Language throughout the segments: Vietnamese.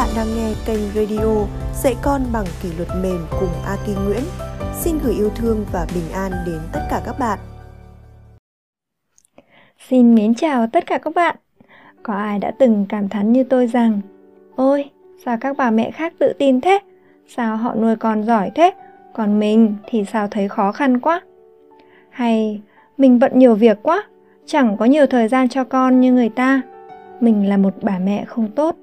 bạn đang nghe kênh radio Dạy con bằng kỷ luật mềm cùng Aki Nguyễn. Xin gửi yêu thương và bình an đến tất cả các bạn. Xin mến chào tất cả các bạn. Có ai đã từng cảm thán như tôi rằng Ôi, sao các bà mẹ khác tự tin thế? Sao họ nuôi con giỏi thế? Còn mình thì sao thấy khó khăn quá? Hay mình bận nhiều việc quá, chẳng có nhiều thời gian cho con như người ta. Mình là một bà mẹ không tốt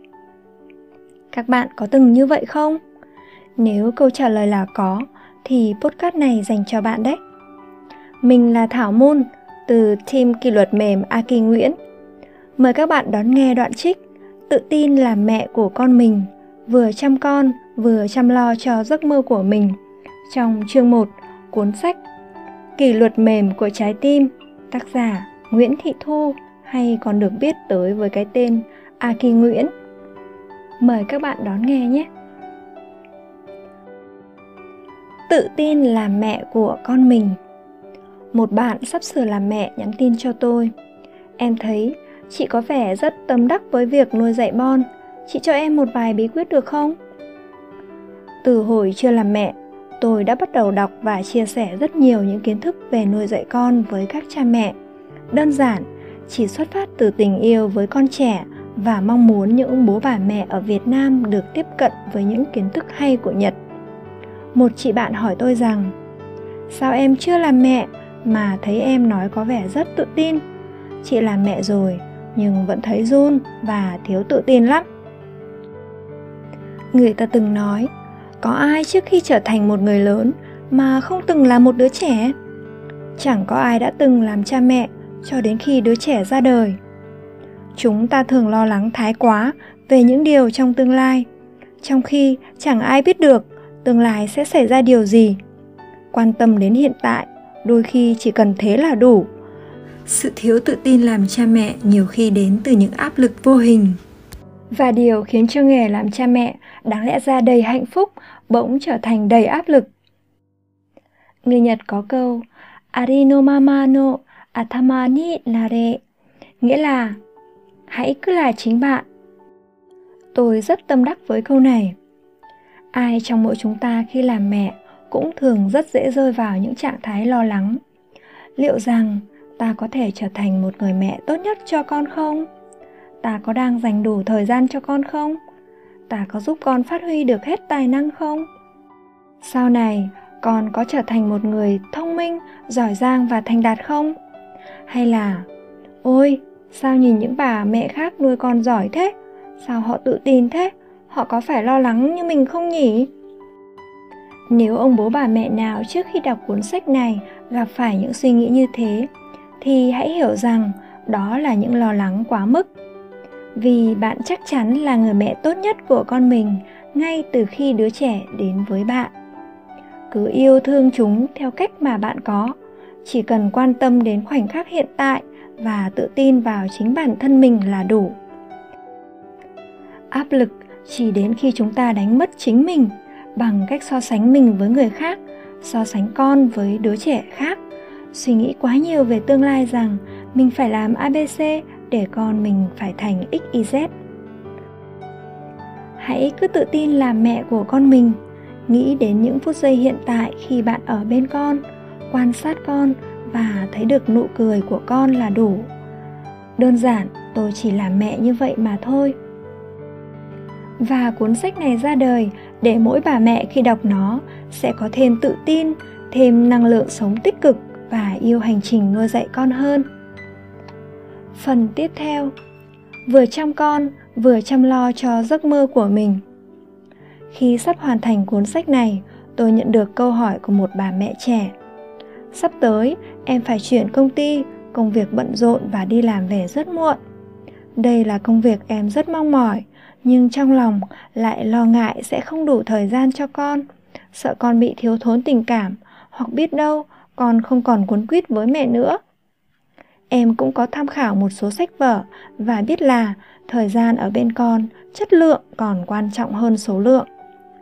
các bạn có từng như vậy không? Nếu câu trả lời là có, thì podcast này dành cho bạn đấy. Mình là thảo môn, từ team kỷ luật mềm aki nguyễn. Mời các bạn đón nghe đoạn trích tự tin là mẹ của con mình, vừa chăm con, vừa chăm lo cho giấc mơ của mình, trong chương 1 cuốn sách Kỷ luật mềm của trái tim, tác giả Nguyễn Thị Thu, hay còn được biết tới với cái tên Aki Nguyễn. Mời các bạn đón nghe nhé. Tự tin là mẹ của con mình. Một bạn sắp sửa làm mẹ nhắn tin cho tôi. Em thấy chị có vẻ rất tâm đắc với việc nuôi dạy Bon. Chị cho em một vài bí quyết được không? Từ hồi chưa làm mẹ, tôi đã bắt đầu đọc và chia sẻ rất nhiều những kiến thức về nuôi dạy con với các cha mẹ. Đơn giản, chỉ xuất phát từ tình yêu với con trẻ và mong muốn những bố bà mẹ ở Việt Nam được tiếp cận với những kiến thức hay của Nhật. Một chị bạn hỏi tôi rằng, sao em chưa làm mẹ mà thấy em nói có vẻ rất tự tin? Chị làm mẹ rồi nhưng vẫn thấy run và thiếu tự tin lắm. Người ta từng nói, có ai trước khi trở thành một người lớn mà không từng là một đứa trẻ? Chẳng có ai đã từng làm cha mẹ cho đến khi đứa trẻ ra đời chúng ta thường lo lắng thái quá về những điều trong tương lai. Trong khi chẳng ai biết được tương lai sẽ xảy ra điều gì. Quan tâm đến hiện tại đôi khi chỉ cần thế là đủ. Sự thiếu tự tin làm cha mẹ nhiều khi đến từ những áp lực vô hình. Và điều khiến cho nghề làm cha mẹ đáng lẽ ra đầy hạnh phúc bỗng trở thành đầy áp lực. Người nhật có câu arino mama no atama ni nare nghĩa là hãy cứ là chính bạn. Tôi rất tâm đắc với câu này. Ai trong mỗi chúng ta khi làm mẹ cũng thường rất dễ rơi vào những trạng thái lo lắng. Liệu rằng ta có thể trở thành một người mẹ tốt nhất cho con không? Ta có đang dành đủ thời gian cho con không? Ta có giúp con phát huy được hết tài năng không? Sau này, con có trở thành một người thông minh, giỏi giang và thành đạt không? Hay là, ôi sao nhìn những bà mẹ khác nuôi con giỏi thế? Sao họ tự tin thế? Họ có phải lo lắng như mình không nhỉ? Nếu ông bố bà mẹ nào trước khi đọc cuốn sách này gặp phải những suy nghĩ như thế, thì hãy hiểu rằng đó là những lo lắng quá mức. Vì bạn chắc chắn là người mẹ tốt nhất của con mình ngay từ khi đứa trẻ đến với bạn. Cứ yêu thương chúng theo cách mà bạn có, chỉ cần quan tâm đến khoảnh khắc hiện tại và tự tin vào chính bản thân mình là đủ. Áp lực chỉ đến khi chúng ta đánh mất chính mình bằng cách so sánh mình với người khác, so sánh con với đứa trẻ khác. Suy nghĩ quá nhiều về tương lai rằng mình phải làm abc để con mình phải thành xyz hãy cứ tự tin làm mẹ của con mình. Nghĩ đến những phút giây hiện tại khi bạn ở bên con, quan sát con và thấy được nụ cười của con là đủ. Đơn giản, tôi chỉ là mẹ như vậy mà thôi. Và cuốn sách này ra đời để mỗi bà mẹ khi đọc nó sẽ có thêm tự tin, thêm năng lượng sống tích cực và yêu hành trình nuôi dạy con hơn. Phần tiếp theo, vừa chăm con, vừa chăm lo cho giấc mơ của mình. Khi sắp hoàn thành cuốn sách này, tôi nhận được câu hỏi của một bà mẹ trẻ sắp tới, em phải chuyển công ty, công việc bận rộn và đi làm về rất muộn. Đây là công việc em rất mong mỏi, nhưng trong lòng lại lo ngại sẽ không đủ thời gian cho con. Sợ con bị thiếu thốn tình cảm, hoặc biết đâu con không còn cuốn quýt với mẹ nữa. Em cũng có tham khảo một số sách vở và biết là thời gian ở bên con, chất lượng còn quan trọng hơn số lượng.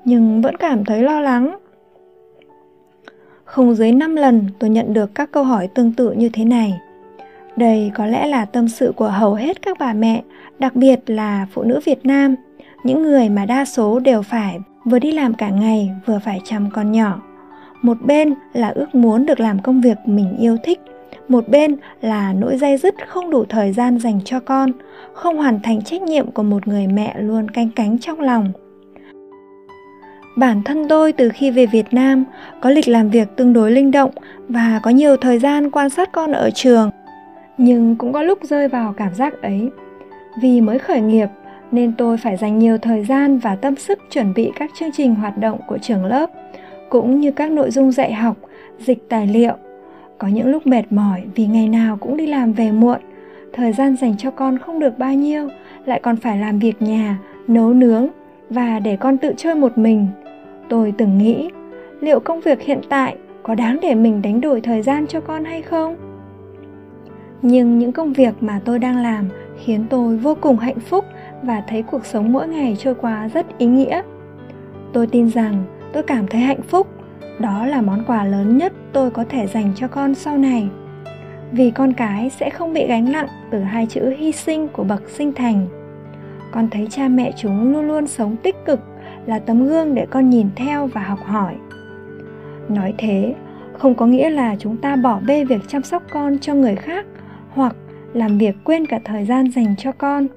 Nhưng vẫn cảm thấy lo lắng không dưới 5 lần tôi nhận được các câu hỏi tương tự như thế này. Đây có lẽ là tâm sự của hầu hết các bà mẹ, đặc biệt là phụ nữ Việt Nam, những người mà đa số đều phải vừa đi làm cả ngày vừa phải chăm con nhỏ. Một bên là ước muốn được làm công việc mình yêu thích. Một bên là nỗi dây dứt không đủ thời gian dành cho con không hoàn thành trách nhiệm của một người mẹ luôn canh cánh trong lòng bản thân tôi từ khi về việt nam có lịch làm việc tương đối linh động và có nhiều thời gian quan sát con ở trường, nhưng cũng có lúc rơi vào cảm giác ấy. Vì mới khởi nghiệp nên tôi phải dành nhiều thời gian và tâm sức chuẩn bị các chương trình hoạt động của trường lớp, cũng như các nội dung dạy học, dịch tài liệu. Có những lúc mệt mỏi vì ngày nào cũng đi làm về muộn, thời gian dành cho con không được bao nhiêu, lại còn phải làm việc nhà, nấu nướng và để con tự chơi một mình tôi từng nghĩ, liệu công việc hiện tại có đáng để mình đánh đổi thời gian cho con hay không? Nhưng những công việc mà tôi đang làm khiến tôi vô cùng hạnh phúc và thấy cuộc sống mỗi ngày trôi qua rất ý nghĩa. Tôi tin rằng tôi cảm thấy hạnh phúc. Đó là món quà lớn nhất tôi có thể dành cho con sau này. Vì con cái sẽ không bị gánh nặng từ hai chữ hy sinh của bậc sinh thành. Con thấy cha mẹ chúng luôn luôn sống tích cực là tấm gương để con nhìn theo và học hỏi. Nói thế, không có nghĩa là chúng ta bỏ bê việc chăm sóc con cho người khác hoặc làm việc quên cả thời gian dành cho con.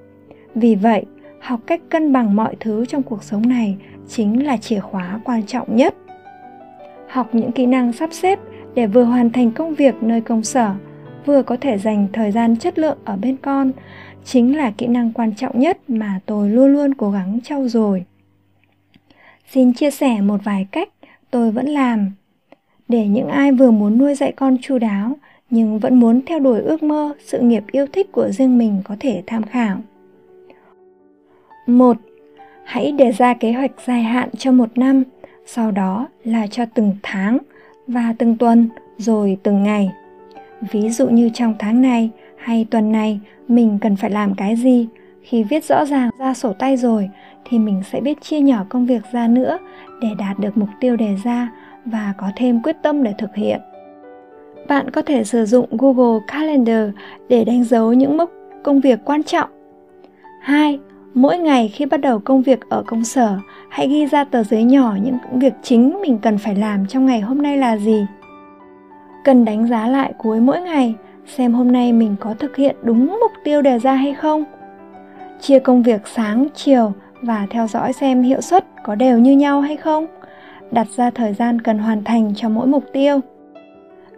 Vì vậy, học cách cân bằng mọi thứ trong cuộc sống này chính là chìa khóa quan trọng nhất. Học những kỹ năng sắp xếp để vừa hoàn thành công việc nơi công sở, vừa có thể dành thời gian chất lượng ở bên con chính là kỹ năng quan trọng nhất mà tôi luôn luôn cố gắng trau dồi xin chia sẻ một vài cách tôi vẫn làm. Để những ai vừa muốn nuôi dạy con chu đáo, nhưng vẫn muốn theo đuổi ước mơ, sự nghiệp yêu thích của riêng mình có thể tham khảo. Một, hãy đề ra kế hoạch dài hạn cho một năm, sau đó là cho từng tháng và từng tuần, rồi từng ngày. Ví dụ như trong tháng này hay tuần này, mình cần phải làm cái gì? Khi viết rõ ràng ra sổ tay rồi thì mình sẽ biết chia nhỏ công việc ra nữa để đạt được mục tiêu đề ra và có thêm quyết tâm để thực hiện. Bạn có thể sử dụng google calendar để đánh dấu những mốc công việc quan trọng. 2 mỗi ngày khi bắt đầu công việc ở công sở, hãy ghi ra tờ giấy nhỏ những việc chính mình cần phải làm trong ngày hôm nay là gì. Cần đánh giá lại cuối mỗi ngày, xem hôm nay mình có thực hiện đúng mục tiêu đề ra hay không. Chia công việc sáng, chiều và theo dõi xem hiệu suất có đều như nhau hay không đặt ra thời gian cần hoàn thành cho mỗi mục tiêu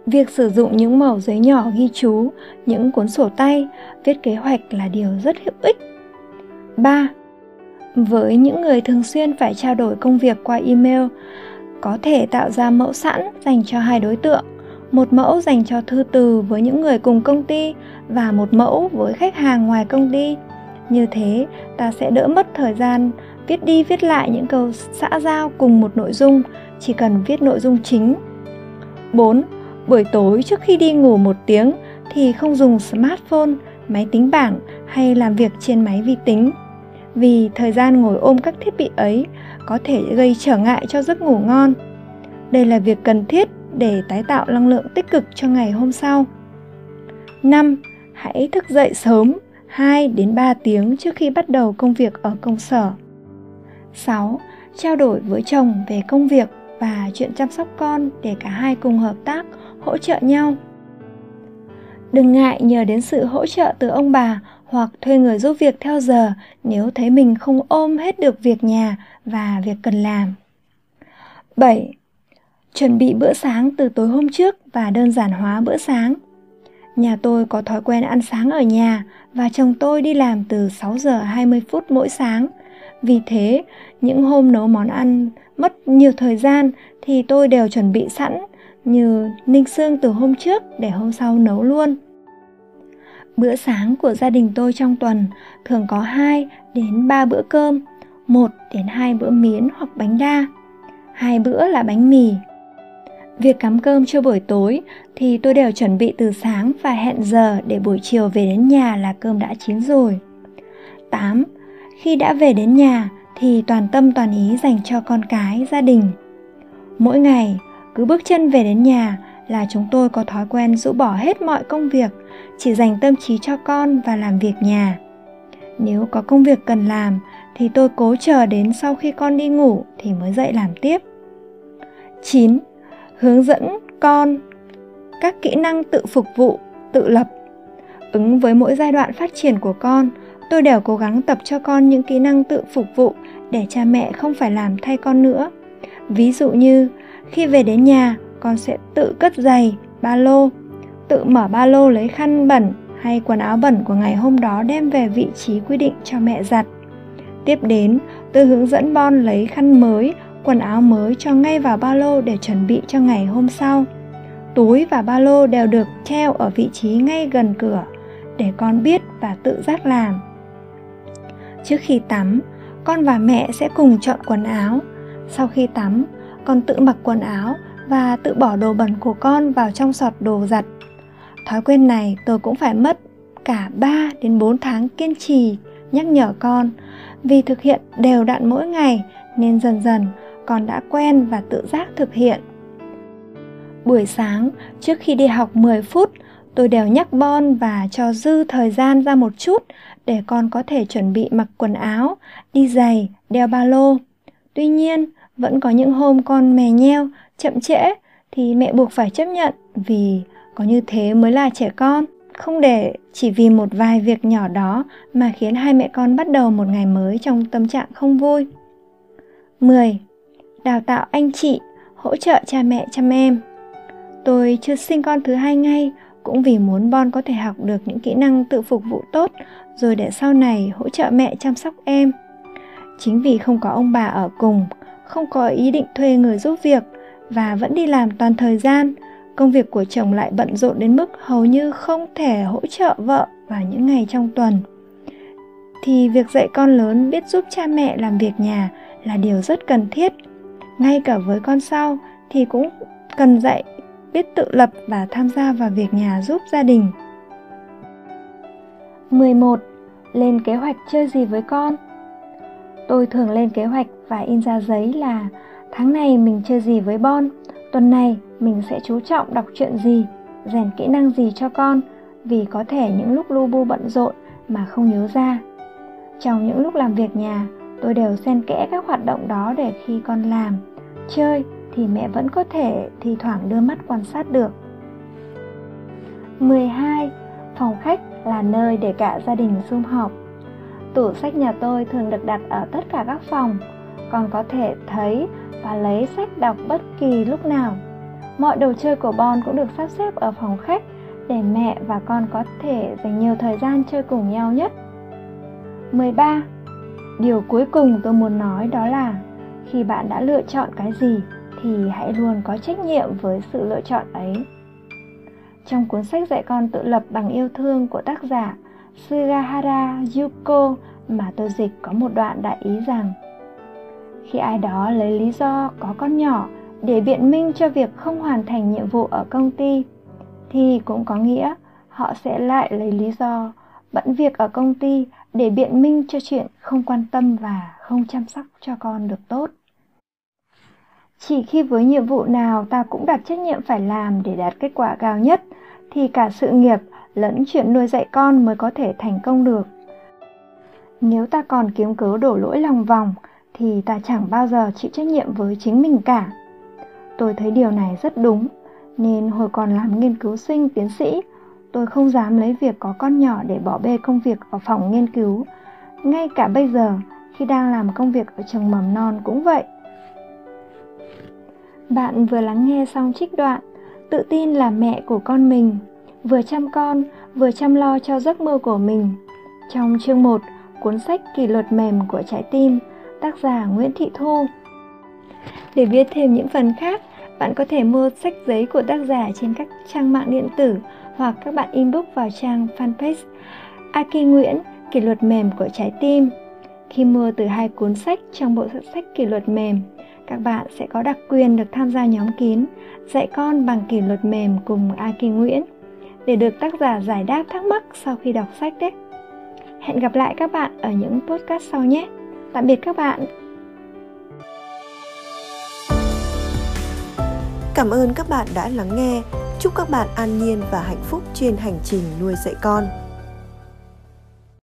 việc sử dụng những mẩu giấy nhỏ ghi chú những cuốn sổ tay viết kế hoạch là điều rất hữu ích 3. Với những người thường xuyên phải trao đổi công việc qua email, có thể tạo ra mẫu sẵn dành cho hai đối tượng, một mẫu dành cho thư từ với những người cùng công ty và một mẫu với khách hàng ngoài công ty. Như thế, ta sẽ đỡ mất thời gian viết đi viết lại những câu xã giao cùng một nội dung, chỉ cần viết nội dung chính. 4. Buổi tối trước khi đi ngủ một tiếng thì không dùng smartphone, máy tính bảng hay làm việc trên máy vi tính vì thời gian ngồi ôm các thiết bị ấy có thể gây trở ngại cho giấc ngủ ngon. Đây là việc cần thiết để tái tạo năng lượng tích cực cho ngày hôm sau. 5. Hãy thức dậy sớm 2 đến 3 tiếng trước khi bắt đầu công việc ở công sở. 6. Trao đổi với chồng về công việc và chuyện chăm sóc con để cả hai cùng hợp tác, hỗ trợ nhau. Đừng ngại nhờ đến sự hỗ trợ từ ông bà hoặc thuê người giúp việc theo giờ nếu thấy mình không ôm hết được việc nhà và việc cần làm. 7. Chuẩn bị bữa sáng từ tối hôm trước và đơn giản hóa bữa sáng. Nhà tôi có thói quen ăn sáng ở nhà và chồng tôi đi làm từ 6 giờ 20 phút mỗi sáng. Vì thế, những hôm nấu món ăn mất nhiều thời gian thì tôi đều chuẩn bị sẵn như ninh xương từ hôm trước để hôm sau nấu luôn. Bữa sáng của gia đình tôi trong tuần thường có 2 đến 3 bữa cơm, 1 đến 2 bữa miến hoặc bánh đa. Hai bữa là bánh mì. Việc cắm cơm cho buổi tối thì tôi đều chuẩn bị từ sáng và hẹn giờ để buổi chiều về đến nhà là cơm đã chín rồi. 8. Khi đã về đến nhà thì toàn tâm toàn ý dành cho con cái, gia đình. Mỗi ngày, cứ bước chân về đến nhà là chúng tôi có thói quen rũ bỏ hết mọi công việc chỉ dành tâm trí cho con và làm việc nhà nếu có công việc cần làm thì tôi cố chờ đến sau khi con đi ngủ thì mới dậy làm tiếp. 9. Hướng dẫn con các kỹ năng tự phục vụ, tự lập. Ứng với mỗi giai đoạn phát triển của con, tôi đều cố gắng tập cho con những kỹ năng tự phục vụ để cha mẹ không phải làm thay con nữa. Ví dụ như khi về đến nhà, con sẽ tự cất giày, ba lô, tự mở ba lô lấy khăn bẩn hay quần áo bẩn của ngày hôm đó đem về vị trí quy định cho mẹ giặt. Tiếp đến, tôi hướng dẫn Bon lấy khăn mới, quần áo mới cho ngay vào ba lô để chuẩn bị cho ngày hôm sau. Túi và ba lô đều được treo ở vị trí ngay gần cửa để con biết và tự giác làm. Trước khi tắm, con và mẹ sẽ cùng chọn quần áo. Sau khi tắm, con tự mặc quần áo và tự bỏ đồ bẩn của con vào trong sọt đồ giặt. Thói quen này tôi cũng phải mất cả 3 đến 4 tháng kiên trì nhắc nhở con vì thực hiện đều đặn mỗi ngày nên dần dần con đã quen và tự giác thực hiện. Buổi sáng, trước khi đi học 10 phút, tôi đều nhắc Bon và cho dư thời gian ra một chút để con có thể chuẩn bị mặc quần áo, đi giày, đeo ba lô. Tuy nhiên, vẫn có những hôm con mè nheo, chậm trễ thì mẹ buộc phải chấp nhận vì có như thế mới là trẻ con. Không để chỉ vì một vài việc nhỏ đó mà khiến hai mẹ con bắt đầu một ngày mới trong tâm trạng không vui. 10. Đào tạo anh chị, hỗ trợ cha mẹ chăm em. Tôi chưa sinh con thứ hai ngay, cũng vì muốn Bon có thể học được những kỹ năng tự phục vụ tốt, rồi để sau này hỗ trợ mẹ chăm sóc em. Chính vì không có ông bà ở cùng, không có ý định thuê người giúp việc và vẫn đi làm toàn thời gian, công việc của chồng lại bận rộn đến mức hầu như không thể hỗ trợ vợ vào những ngày trong tuần. Thì việc dạy con lớn biết giúp cha mẹ làm việc nhà là điều rất cần thiết. Ngay cả với con sau thì cũng cần dạy biết tự lập và tham gia vào việc nhà giúp gia đình. 11. Lên kế hoạch chơi gì với con? Tôi thường lên kế hoạch và in ra giấy là tháng này mình chơi gì với Bon, tuần này mình sẽ chú trọng đọc truyện gì, rèn kỹ năng gì cho con, vì có thể những lúc lu bu bận rộn mà không nhớ ra. Trong những lúc làm việc nhà, tôi đều xen kẽ các hoạt động đó để khi con làm, chơi thì mẹ vẫn có thể thi thoảng đưa mắt quan sát được. 12. Phòng khách là nơi để cả gia đình sum họp. Tủ sách nhà tôi thường được đặt ở tất cả các phòng, còn có thể thấy và lấy sách đọc bất kỳ lúc nào. Mọi đồ chơi của Bon cũng được sắp xếp ở phòng khách để mẹ và con có thể dành nhiều thời gian chơi cùng nhau nhất. 13. Điều cuối cùng tôi muốn nói đó là khi bạn đã lựa chọn cái gì thì hãy luôn có trách nhiệm với sự lựa chọn ấy. Trong cuốn sách dạy con tự lập bằng yêu thương của tác giả Sugahara Yuko mà tôi dịch có một đoạn đại ý rằng, khi ai đó lấy lý do có con nhỏ để biện minh cho việc không hoàn thành nhiệm vụ ở công ty, thì cũng có nghĩa họ sẽ lại lấy lý do bận việc ở công ty để biện minh cho chuyện không quan tâm và không chăm sóc cho con được tốt chỉ khi với nhiệm vụ nào ta cũng đặt trách nhiệm phải làm để đạt kết quả cao nhất, thì cả sự nghiệp lẫn chuyện nuôi dạy con mới có thể thành công được. Nếu ta còn kiếm cớ đổ lỗi lòng vòng, thì ta chẳng bao giờ chịu trách nhiệm với chính mình cả. Tôi thấy điều này rất đúng, nên hồi còn làm nghiên cứu sinh tiến sĩ, tôi không dám lấy việc có con nhỏ để bỏ bê công việc ở phòng nghiên cứu. Ngay cả bây giờ, khi đang làm công việc ở trường mầm non cũng vậy bạn vừa lắng nghe xong trích đoạn tự tin là mẹ của con mình, vừa chăm con, vừa chăm lo cho giấc mơ của mình. Trong chương 1 cuốn sách kỷ luật mềm của trái tim, tác giả Nguyễn Thị Thu. Để biết thêm những phần khác, bạn có thể mua sách giấy của tác giả trên các trang mạng điện tử hoặc các bạn inbox vào trang fanpage Aki Nguyễn, kỷ luật mềm của trái tim. Khi mua từ hai cuốn sách trong bộ sách kỷ luật mềm các bạn sẽ có đặc quyền được tham gia nhóm kín, dạy con bằng kỷ luật mềm cùng Aki Nguyễn để được tác giả giải đáp thắc mắc sau khi đọc sách đấy. Hẹn gặp lại các bạn ở những podcast sau nhé. Tạm biệt các bạn. Cảm ơn các bạn đã lắng nghe. Chúc các bạn an nhiên và hạnh phúc trên hành trình nuôi dạy con.